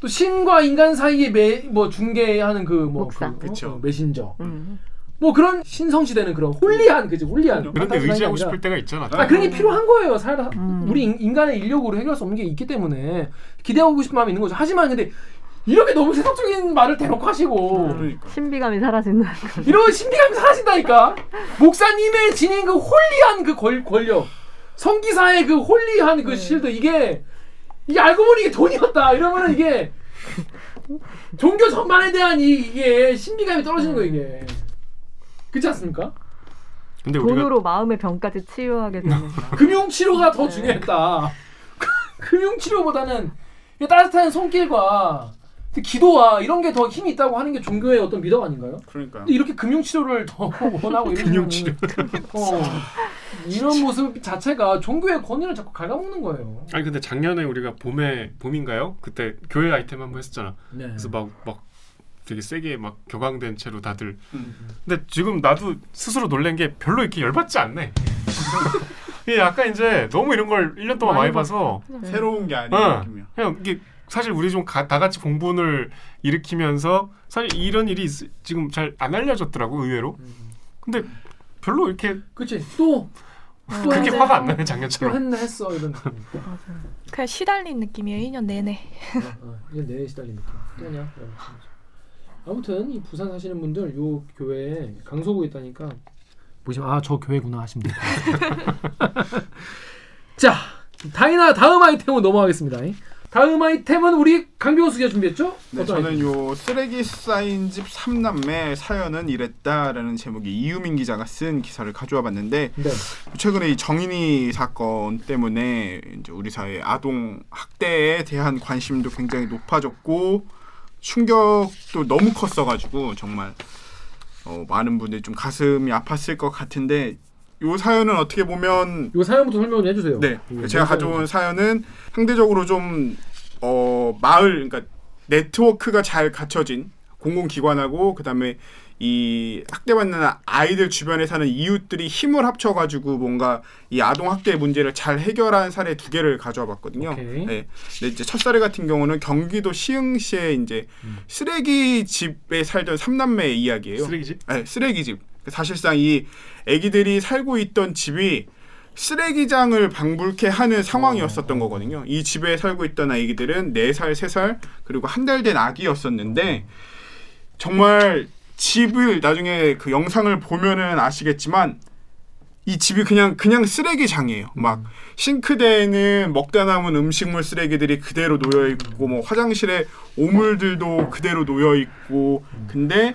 또 신과 인간 사이에 매, 뭐 중개하는 그뭐. 그, 그쵸. 어, 메신저. 음. 뭐 그런 신성시되는 그런 holy한 그지 holy한. 그런데 의지하고 싶을 때가 있잖아. 아 그런 게 필요한 거예요. 살다 음. 우리 인- 인간의 인력으로 해결할 수 없는 게 있기 때문에 기대하고 싶은 마음이 있는 거죠. 하지만 근데 이렇게 너무 세속적인 말을 대놓고 하시고 그러니까. 신비감이 사라진다. 이런 신비감이 사라진다니까. 목사님의 지닌 그 홀리한 그 권, 권력, 성기사의 그 홀리한 그 실드 이게 이게 알고 보니 이게 돈이었다. 이러면은 이게 종교 전반에 대한 이, 이게 신비감이 떨어지는 거예요 이게. 그렇지 않습니까? 근데 우리가 돈으로 마음의 병까지 치유하게 되는. 금융 치료가 더 네. 중요했다. 금융 치료보다는 이 따뜻한 손길과 기도와 이런 게 더 힘이 있다고 하는 게 종교의 어떤 미덕 아닌가요? 그러니까. 근데 이렇게 금융 치료를 더 원하고 이런 금융 치료. 어, 이런 모습 자체가 종교의 권위를 자꾸 갉아먹는 거예요. 아니 근데 작년에 우리가 봄에 봄인가요? 그때 교회 아이템 한번 했었잖아. 네. 그래서 막 막 되게 세게 막 격앙된 채로 다들. 음. 근데 지금 나도 스스로 놀란 게 별로 이렇게 열받지 않네. 이게 약간 이제 너무 이런 걸 1년 동안 많이 많이 봐서 새로운 게 아닌 어. 느낌이야. 그냥 이게 사실 우리 좀 다 같이 공분을 일으키면서 사실 이런 일이 있, 지금 잘 안 알려졌더라고 의외로. 근데 별로 이렇게 그치 또, 또 그렇게. 화가 안 나네 또 작년처럼. 했네 했어 이런 느낌. 그냥 시달린 느낌이에요. 2년 내내. 어, 어, 이건 내에 시달린 느낌. 또냐? 아무튼 이 부산 사시는 분들 요 교회에 강서구에 있다니까 보시면 아 저 교회구나 하시면 돼요. 자 다이나 다음 아이템으로 넘어가겠습니다. 다음 아이템은 우리 강병수가 준비했죠? 네, 저는 아이템? 요 쓰레기 쌓인 집 3남매 사연은 이랬다라는 제목의 이유민 기자가 쓴 기사를 가져와 봤는데 네. 최근에 이 정인이 사건 때문에 이제 우리 사회 아동 학대에 대한 관심도 굉장히 높아졌고 충격도 너무 컸어가지고 정말 어, 많은 분들이 좀 가슴이 아팠을 것 같은데 요 사연은 어떻게 보면 요 사연부터 설명 좀 해주세요. 네, 음, 제가 요 가져온 사연은 상대적으로 좀 어, 마을, 그러니까 네트워크가 잘 갖춰진 공공기관하고 그다음에 이 학대받는 아이들 주변에 사는 이웃들이 힘을 합쳐가지고 뭔가 이 아동 학대 문제를 잘 해결한 사례 두 개를 가져와 봤거든요. 오케이. 네, 근데 이제 첫 사례 같은 경우는 경기도 시흥시에 이제 음. 쓰레기 집에 살던 삼남매의 이야기예요. 쓰레기 집? 네, 쓰레기 집. 사실상 이 아기들이 살고 있던 집이 쓰레기장을 방불케 하는 상황이었었던 거거든요. 이 집에 살고 있던 아기들은 4살, 3살, 그리고 한 달 된 아기였었는데 정말 집을 나중에 그 영상을 보면은 아시겠지만 이 집이 그냥 그냥 쓰레기장이에요. 막 싱크대에는 먹다 남은 음식물 쓰레기들이 그대로 놓여 있고 뭐 화장실에 오물들도 그대로 놓여 있고 근데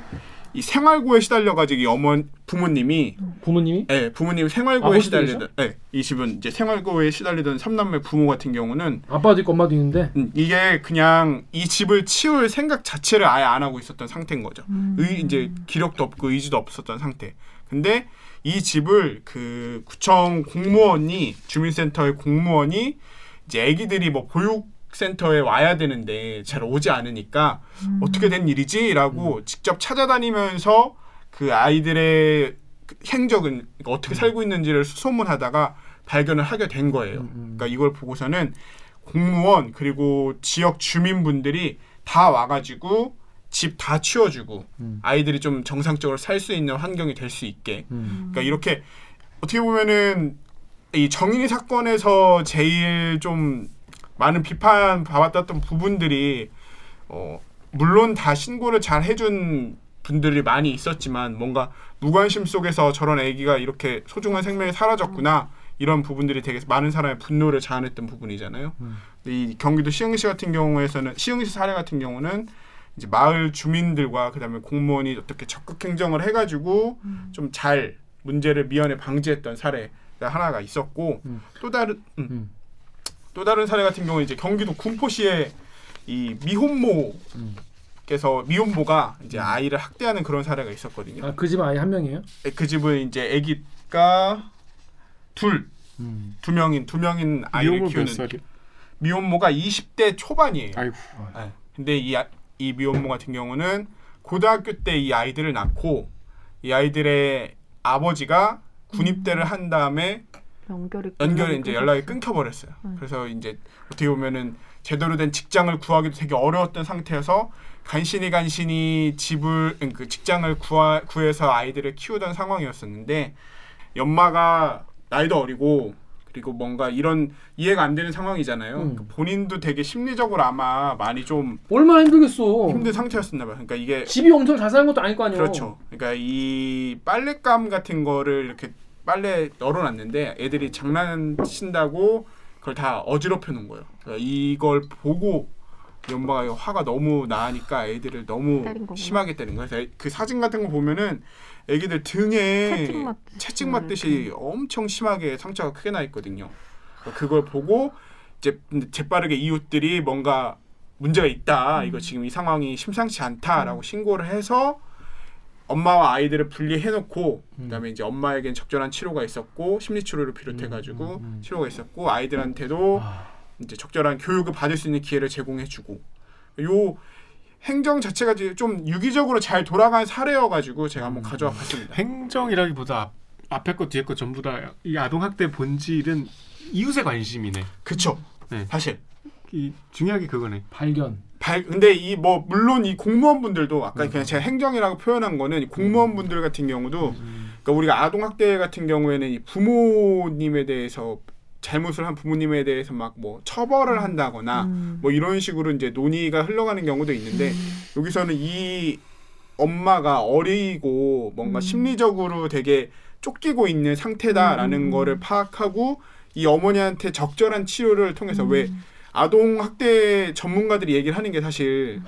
이 생활고에 시달려가지고 이 어머 부모님이 부모님이 예, 부모님이 생활고에 아버지도 시달리던 예, 이 집은 이제 생활고에 시달리던 삼남매 부모 같은 경우는 아빠도 있고 엄마도 있는데 음, 이게 그냥 이 집을 치울 생각 자체를 아예 안 하고 있었던 상태인 거죠. 의 이제 기력도 없고 의지도 없었던 상태. 근데 이 집을 그 구청 공무원이 주민센터의 공무원이 이제 아기들이 뭐 보육 센터에 와야 되는데 잘 오지 않으니까 어떻게 된 일이지라고 직접 찾아다니면서 그 아이들의 그 행적은 그러니까 어떻게 살고 있는지를 수소문하다가 발견을 하게 된 거예요. 그러니까 이걸 보고서는 공무원 그리고 지역 주민분들이 다 와가지고 집 다 치워주고 음. 아이들이 좀 정상적으로 살 수 있는 환경이 될 수 있게 음. 그러니까 이렇게 어떻게 보면은 이 정인이 사건에서 제일 좀 많은 비판 받았던 부분들이 어 물론 다 신고를 잘 해준 분들이 많이 있었지만 뭔가 무관심 속에서 저런 아기가 이렇게 소중한 생명이 사라졌구나 이런 부분들이 되게 많은 사람의 분노를 자아냈던 부분이잖아요. 근데 이 경기도 시흥시 같은 경우에서는 시흥시 사례 같은 경우는 이제 마을 주민들과 그다음에 공무원이 어떻게 적극 행정을 해가지고 좀잘 문제를 미연에 방지했던 사례가 하나가 있었고 음. 또 다른 음. 음. 또 다른 사례 같은 경우는 이제 경기도 군포시에 이 미혼모께서 미혼모가 이제 아이를 학대하는 그런 사례가 있었거든요. 아, 그 집 아이 한 명이에요? 그 집은 이제 아기가 둘, 음. 두 명인 두 명인 아이를 키우는? 미혼모가 20대 초반이에요. 아이고 네. 근데 이, 아- 이 미혼모 같은 경우는 고등학교 때 이 아이들을 낳고 이 아이들의 아버지가 군입대를 한 다음에 연결이 연결이 이제 연락이 끊겨버렸어요. 음. 그래서 이제 어떻게 보면은 제대로 된 직장을 구하기도 되게 어려웠던 상태여서 간신히 간신히 집을 음, 그 직장을 구하, 구해서 아이들을 키우던 상황이었었는데 연마가 나이도 어리고 그리고 뭔가 이런 이해가 안 되는 상황이잖아요. 음. 그 본인도 되게 심리적으로 아마 많이 좀 얼마나 힘들겠어. 힘든 상태였었나 봐요. 그러니까 이게 집이 엄청 잘 사는 것도 아닐 거 아니에요. 그렇죠. 그러니까 이 빨랫감 같은 거를 이렇게 빨래 널어놨는데 애들이 장난친다고 그걸 다 어지럽혀 놓은 거예요. 그러니까 이걸 보고 이 엄마가 화가 너무 나니까 애들을 너무. 심하게 때린 거예요. 그래서 그 사진 같은 거 보면은 애기들 등에 채찍 맞듯이. 채찍 맞듯이 엄청 심하게 상처가 크게 나 있거든요. 그러니까 그걸 보고 이제 재빠르게 이웃들이 뭔가 문제가 있다. 이거 지금 이 상황이 심상치 않다라고 신고를 해서 엄마와 아이들을 분리해놓고 그다음에 이제 엄마에겐 적절한 치료가 있었고 심리 치료를 비롯해가지고 음, 음, 음. 치료가 있었고 아이들한테도 아, 이제 적절한 교육을 받을 수 있는 기회를 제공해주고 요 행정 자체가 좀 유기적으로 잘 돌아간 사례여가지고 제가 한번 가져와 봤습니다. 행정이라기보다 앞, 앞에 거 뒤에 거 전부 다 이 아동 학대 본질은 이웃의 관심이네. 그쵸? 네. 사실 이 중요한 게 그거네. 발견. 발 근데 이 뭐 물론 이 공무원분들도 아까 음. 그냥 제가 행정이라고 표현한 거는 이 공무원분들 같은 경우도 그러니까 우리가 아동 학대 같은 경우에는 이 부모님에 대해서 잘못을 한 부모님에 대해서 막 뭐 처벌을 한다거나 음. 뭐 이런 식으로 이제 논의가 흘러가는 경우도 있는데 여기서는 이 엄마가 어리고 뭔가 음. 심리적으로 되게 쫓기고 있는 상태다라는 음. 거를 파악하고 이 어머니한테 적절한 치료를 통해서 왜 음. 아동 학대 전문가들이 얘기를 하는 게 사실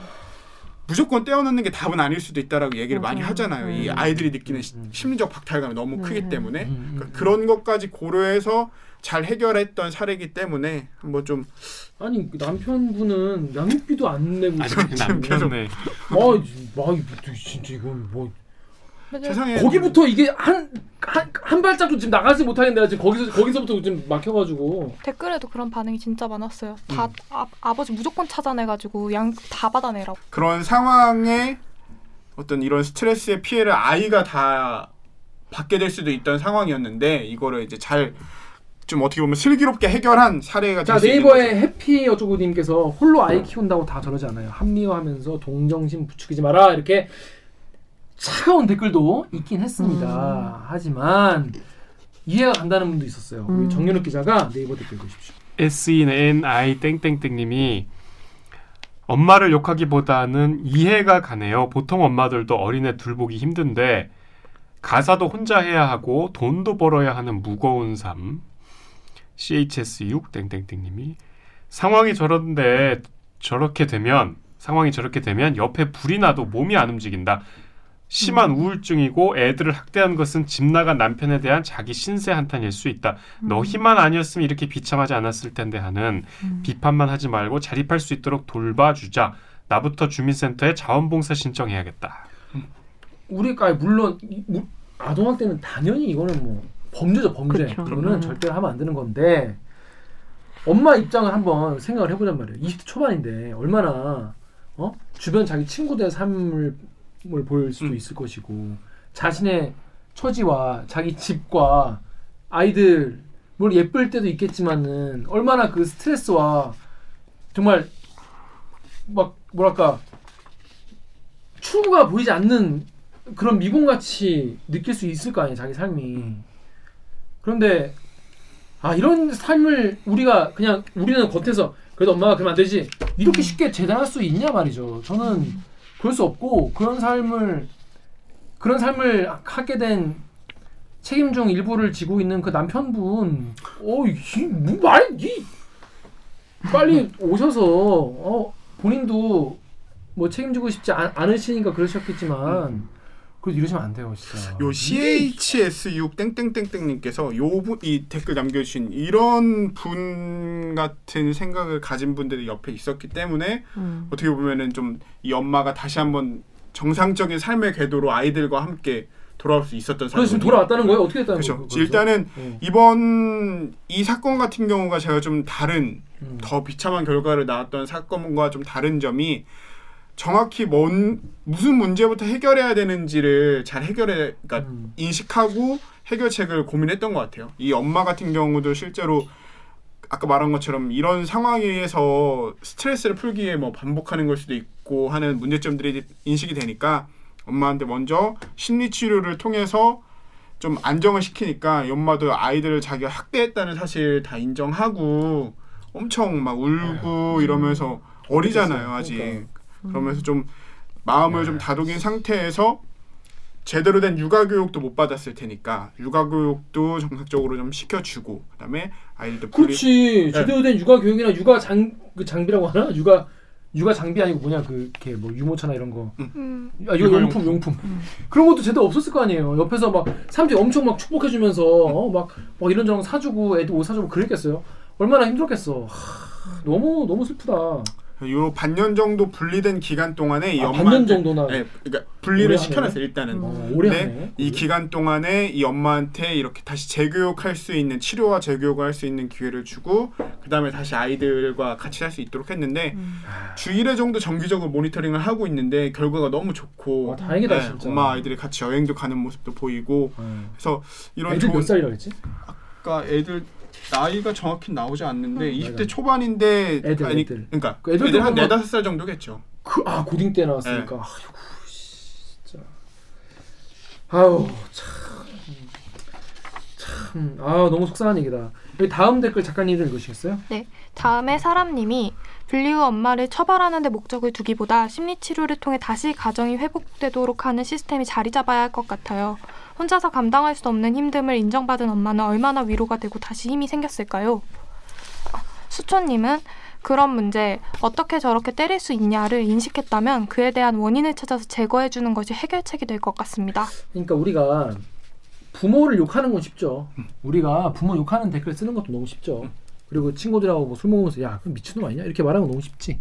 무조건 떼어놓는 게 답은 아닐 수도 있다라고 얘기를 많이 맞아요. 하잖아요. 이 음. 아이들이 느끼는 시- 음. 심리적 박탈감이 너무 크기 음. 때문에 음, 음, 그러니까 그런 것까지 고려해서 잘 해결했던 사례이기 때문에 한번 좀 아니 남편분은 양육비도 안 내고. 아니 남편네. 아, 막 진짜 이건 뭐 세상에 거기부터 이게 한 한 한 발짝도 지금 나가지 못하겠네. 내가 지금 거기서 거기서부터 지금 막혀가지고. 댓글에도 그런 반응이 진짜 많았어요. 다 음. 아, 아버지 무조건 찾아내가지고 양 다 받아내라고. 그런 상황에 어떤 이런 스트레스의 피해를 아이가 다 받게 될 수도 있던 상황이었는데 이거를 이제 잘 좀 어떻게 보면 슬기롭게 해결한 사례가 자 네이버의. 해피 어쩌고님께서 홀로 아이 키운다고 다 저러지 않아요. 합리화하면서 동정심 부추기지 마라 이렇게 차가운 댓글도 있긴 했습니다. 하지만 이해가 간다는 분도 있었어요. 우리 음. 정연욱 기자가 네이버 댓글 보십시오. SENI 땡땡땡님이 엄마를 욕하기보다는 이해가 가네요. 보통 엄마들도 어린애 둘보기 힘든데 가사도 혼자 해야 하고 돈도 벌어야 하는 무거운 삶. CHS6 땡땡땡님이 상황이 저런데 저렇게 되면 상황이 저렇게 되면 옆에 불이 나도 몸이 안 움직인다. 심한 우울증이고 애들을 학대한 것은 집 나간 남편에 대한 자기 신세 한탄일 수 있다. 너 힘만 아니었으면 이렇게 비참하지 않았을 텐데 하는 비판만 하지 말고 자립할 수 있도록 돌봐주자. 나부터 주민센터에 자원봉사 신청해야겠다. 우리가 물론 아동학대는 당연히 이거는 뭐 범죄죠 범죄. 그쵸. 이거는 음. 절대 하면 안 되는 건데 엄마 입장을 한번 생각을 해보잔 말이에요. 20대 초반인데 얼마나 어 주변 자기 친구들의 삶을 을볼 수도 음. 있을 것이고 자신의 처지와 자기 집과 아이들 물론 예쁠 때도 있겠지만은 얼마나 그 스트레스와 정말 막 뭐랄까 추구가 보이지 않는 그런 미궁같이 느낄 수 있을 거 아니에요 자기 삶이. 그런데 아 이런 삶을 우리가 그냥 우리는 겉에서 그래도 엄마가 그러면 안 되지. 이렇게 쉽게 재단할 수 있냐 말이죠. 저는 그럴 수 없고 그런 삶을 그런 삶을 하게 된 책임 중 일부를 지고 있는 그 남편분 어 이 뭐 말 이 빨리 오셔서 어 본인도 뭐 책임지고 싶지 않, 않으시니까 그러셨겠지만 그래도 이러시면 안 돼요 진짜 요 CHS6 땡땡땡땡님께서 요이 댓글 남겨주신 이런 분 같은 생각을 가진 분들이 옆에 있었기 때문에 음. 어떻게 보면은 좀 이 엄마가 다시 한번 정상적인 삶의 궤도로 아이들과 함께 돌아올 수 있었던 그래서 지금 사람이거든요. 돌아왔다는 거예요 어떻게 됐다는 그렇죠. 거예요 일단은 네. 이번 이 사건 같은 경우가 제가 좀 다른 음. 더 비참한 결과를 낳았던 사건과 좀 다른 점이 정확히 뭔 무슨 문제부터 해결해야 되는지를 잘 해결해 그러니까 음. 인식하고 해결책을 고민했던 것 같아요. 이 엄마 같은 경우도 실제로 아까 말한 것처럼 이런 상황에서 스트레스를 풀기 위해 뭐 반복하는 걸 수도 있고 하는 문제점들이 인식이 되니까 엄마한테 먼저 심리 치료를 통해서 좀 안정을 시키니까 이 엄마도 아이들을 자기가 학대했다는 사실 다 인정하고 엄청 막 울고 이러면서 어리잖아요 아직 그러면서 좀 마음을 좀 다독인 상태에서 제대로 된 육아 교육도 못 받았을 테니까 육아 교육도 정상적으로 좀 시켜주고 그다음에 아이들도 그렇지. 제대로 된 육아 교육이나 육아 장 그 장비라고 하나? 육아 육아 장비 아니고 뭐냐 그 이렇게 뭐 유모차나 이런 거. 음. 아, 이거 용품 용품. 그런 것도 제대로 없었을 거 아니에요. 옆에서 막 사람들이 엄청 막 축복해주면서 어, 막, 막 이런저런 사주고 애들 옷 사주고 그랬겠어요? 얼마나 힘들었겠어. 하, 너무 너무 슬프다 요 반년 정도 분리된 기간 동안에 이 아, 엄마한테 반년 정도나 네, 그러니까 분리를 시켜놨어요 일단은. 어, 오래 네, 이 기간 동안에 이 엄마한테 이렇게 다시 재교육할 수 있는 치료와 재교육을 할 수 있는 기회를 주고 그 다음에 다시 아이들과 같이 할수 있도록 했는데 주 1회 정도 정기적으로 모니터링을 하고 있는데 결과가 너무 좋고 와, 다행이다 네, 진짜. 엄마 아이들이 같이 여행도 가는 모습도 보이고 어. 그래서 이런 애들 좋은 몇 살이라 그랬지? 아까 애들 나이가 정확히 나오지 않는데 음. 20대 초반인데 애들, 아니 애들. 그러니까 그 애들도 애들 한 한번- 네다섯 살 정도겠죠. 그, 아 고딩 때 나왔으니까 네. 아이고 진짜 아우 참 참 아 너무 속상한 얘기다 여기 다음 댓글 작가님들 읽으시겠어요? 다음에 사람님이 분리 후 엄마를 처벌하는 데 목적을 두기보다 심리 치료를 통해 다시 가정이 회복되도록 하는 시스템이 자리 잡아야 할 것 같아요. 혼자서 감당할 수 없는 힘듦을 인정받은 엄마는 얼마나 위로가 되고 다시 힘이 생겼을까요? 수초님은 그런 문제 어떻게 저렇게 때릴 수 있냐를 인식했다면 그에 대한 원인을 찾아서 제거해 주는 것이 해결책이 될 것 같습니다. 그러니까 우리가 부모를 욕하는 건 쉽죠. 우리가 부모 욕하는 댓글 쓰는 것도 너무 쉽죠. 그리고 친구들하고 뭐 술 먹으면서 야 그럼 미친놈 아니냐? 이렇게 말하는 건 너무 쉽지.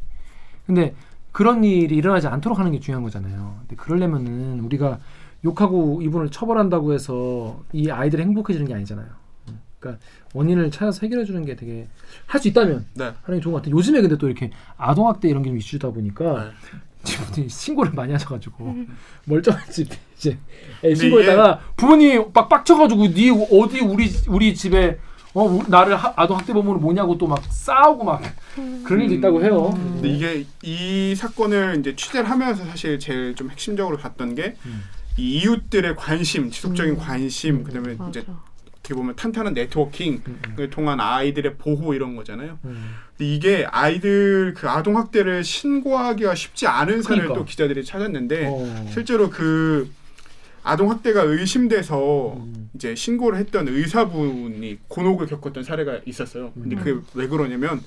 근데 그런 일이 일어나지 않도록 하는 게 중요한 거잖아요. 근데 그러려면은 우리가 욕하고 이분을 처벌한다고 해서 이 아이들이 행복해지는 게 아니잖아요 음, 그러니까 원인을 찾아서 해결해 주는 게 되게 할 수 있다면 네. 하는 게 좋은 것 같아요 요즘에 근데 또 이렇게 아동학대 이런 게 좀 이슈다 보니까 네. 친구들이 신고를 많이 하셔가지고 음. 멀쩡한 집 이제 애 신고했다가 부모님 막 빡쳐가지고 니 어디 우리 우리 집에 어 우- 나를 하- 아동 학대 범으로 뭐냐고 또 막 싸우고 막 그런 일도 있다고 해요. 근데 이게 이 사건을 이제 취재를 하면서 사실 제일 좀 핵심적으로 봤던 게이 음. 이웃들의 관심, 지속적인 음. 관심, 그다음에 맞아. 이제 어떻게 보면 탄탄한 네트워킹을 음, 음, 통한 아이들의 보호 이런 거잖아요. 음. 근데 이게 아이들 그 아동 학대를 신고하기가 쉽지 않은 사례를 그러니까. 또 기자들이 찾았는데 어. 실제로 그 아동 학대가 의심돼서 음. 이제 신고를 했던 의사분이 곤혹을 겪었던 사례가 있었어요. 근데 음. 그게 왜 그러냐면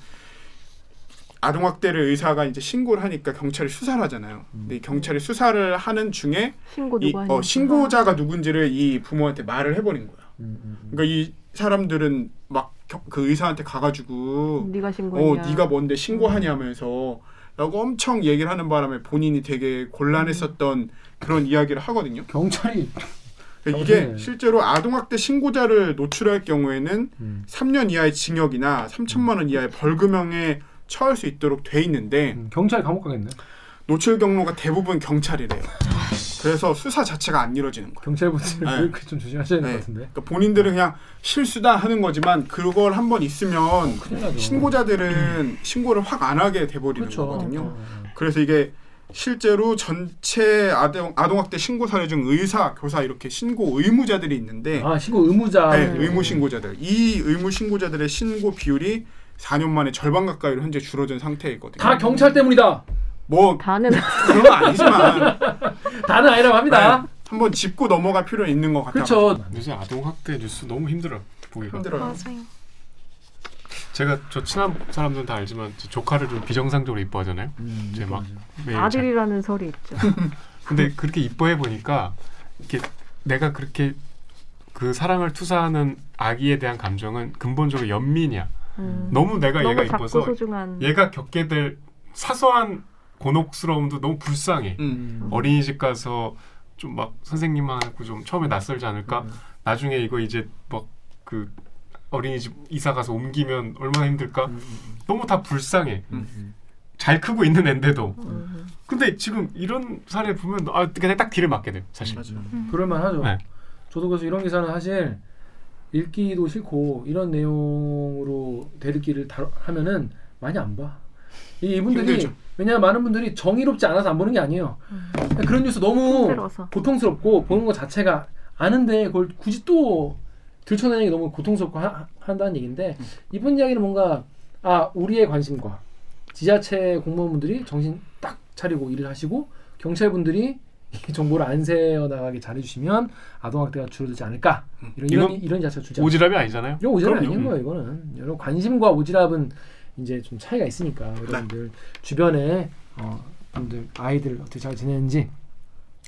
아동학대를 의사가 이제 신고를 하니까 경찰이 수사를 하잖아요. 근데 이 경찰이 수사를 하는 중에 신고 이. 어, 신고자가 누군지를 이 부모한테 말을 해버린 거야. 음, 음, 음. 그러니까 이 사람들은 막 그 의사한테 가가지고 네가 어 신고했냐. 네가 뭔데 신고하냐면서 라고 엄청 얘기를 하는 바람에 본인이 되게 곤란했었던 그런 이야기를 하거든요. 경찰이 그러니까 이게 네. 실제로 아동학대 신고자를 노출할 경우에는 음. 3년 이하의 징역이나 3천만 원 이하의 벌금형에 처할 수 있도록 돼 있는데 음, 경찰 감옥 가겠네. 노출 경로가 대부분 경찰이래요. 그래서 수사 자체가 안 이루어지는 거예요. 경찰분들 네. 좀 조심하셔야 될 네. 것 같은데. 그러니까 본인들은 그냥 실수다 하는 거지만 그걸 한 번 있으면 나죠. 신고자들은 신고를 확 안 하게 돼버리는 그렇죠. 거거든요. 어, 그래서 이게 실제로 전체 아동 아동학대 신고 사례 중 의사, 교사 이렇게 신고 의무자들이 있는데 아 신고 의무자. 네, 의무 신고자들 이 의무 신고자들의 신고 비율이 4년 만에 절반 가까이로 현재 줄어든 상태이거든요. 다 경찰 때문이다. 뭐 다는 그런 건 아니지만 다는 아니라고 합니다. 네, 한번 짚고 넘어갈 필요는 있는 것 같아요. 그렇죠. 요새 아동 학대 뉴스 너무 힘들어 보기가. 힘들어요. 맞아요. 제가 저 친한 사람들은 다 알지만 저 조카를 좀 비정상적으로 이뻐하잖아요. 음, 이제 막 매일 아들이라는 설이 있죠. 근데 그렇게 이뻐해 보니까 이렇게 내가 그렇게 그 사랑을 투사하는 아기에 대한 감정은 근본적으로 연민이야. 음. 너무 내가 너무 얘가 작고 이뻐서 소중한. 얘가 겪게 될 사소한 곤혹스러움도 너무 불쌍해. 음. 어린이집 가서 좀 막 선생님하고 좀 처음에 낯설지 않을까? 음. 나중에 이거 이제 막 그 어린이집 이사 가서 옮기면 얼마나 힘들까? 음, 너무 다 불쌍해. 음. 잘 크고 있는 앤데도. 음. 근데 지금 이런 사례 보면 아 그냥 딱 뒤를 맞게 돼 사실. 맞아요. 그럴만 하죠. 네. 저도 그래서 이런 기사는 사실 읽기도 싫고 이런 내용으로 대듣기를 다, 하면은 많이 안 봐. 이- 이분들이 힘들죠. 왜냐하면 많은 분들이 정의롭지 않아서 안 보는 게 아니에요. 그냥 그런 뉴스 너무 힘들어서. 고통스럽고 보는 것 자체가 아는데 그걸 굳이 또 들춰내는 게 너무 고통스럽고 하, 한다는 얘기인데 이분 이야기는 뭔가 아 우리의 관심과 지자체 공무원분들이 정신 딱 차리고 일을 하시고 경찰분들이 이 정보를 안 새어 나가게 잘해주시면 아동학대가 줄어들지 않을까 이런 이런, 이건 이런 자체가 주지 오지랖이 아니잖아요. 이거 오지랖이. 아닌 거예요 이거는 여러분 관심과 오지랖은 이제 좀 차이가 있으니까 여러분들 주변에 어, 분들 아이들 어떻게 잘 지내는지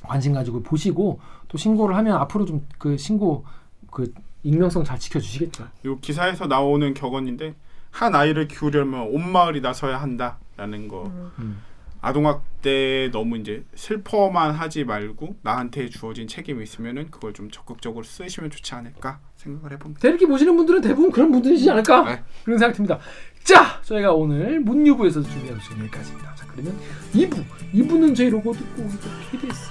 관심 가지고 보시고 또 신고를 하면 앞으로 좀 그 신고 그 익명성 잘 지켜주시겠죠. 이 기사에서 나오는 격언인데 한 아이를 키우려면 온 마을이 나서야 한다라는 거. 음. 아동학대 너무 이제 슬퍼만 하지 말고 나한테 주어진 책임이 있으면은 그걸 좀 적극적으로 쓰시면 좋지 않을까 생각을 해봅니다. 대리기 보시는 분들은 대부분 그런 분들이지 않을까 네. 그런 생각 듭니다. 자, 저희가 오늘 문유부에서 준비한 시간 여기까지입니다. 자, 그러면 2부, 2부는 저희 로고 듣고. KBS.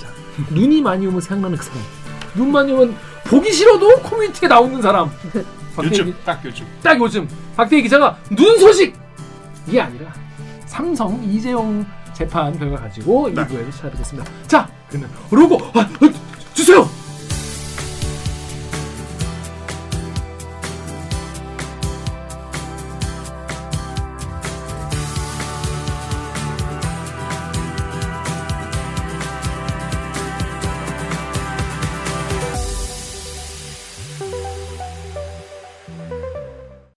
자, 눈이 많이 오면 생각나는 그 사람. 눈 많이 오면 보기 싫어도 코미디에 나오는 사람. 요즘 딱 요즘. 딱 요즘 박대기 기자가 눈 소식 이게 아니라 삼성 이재용 재판 결과 가지고 네. 2부에서 찾아뵙겠습니다. 자, 그러면 로고 아, 어, 주세요.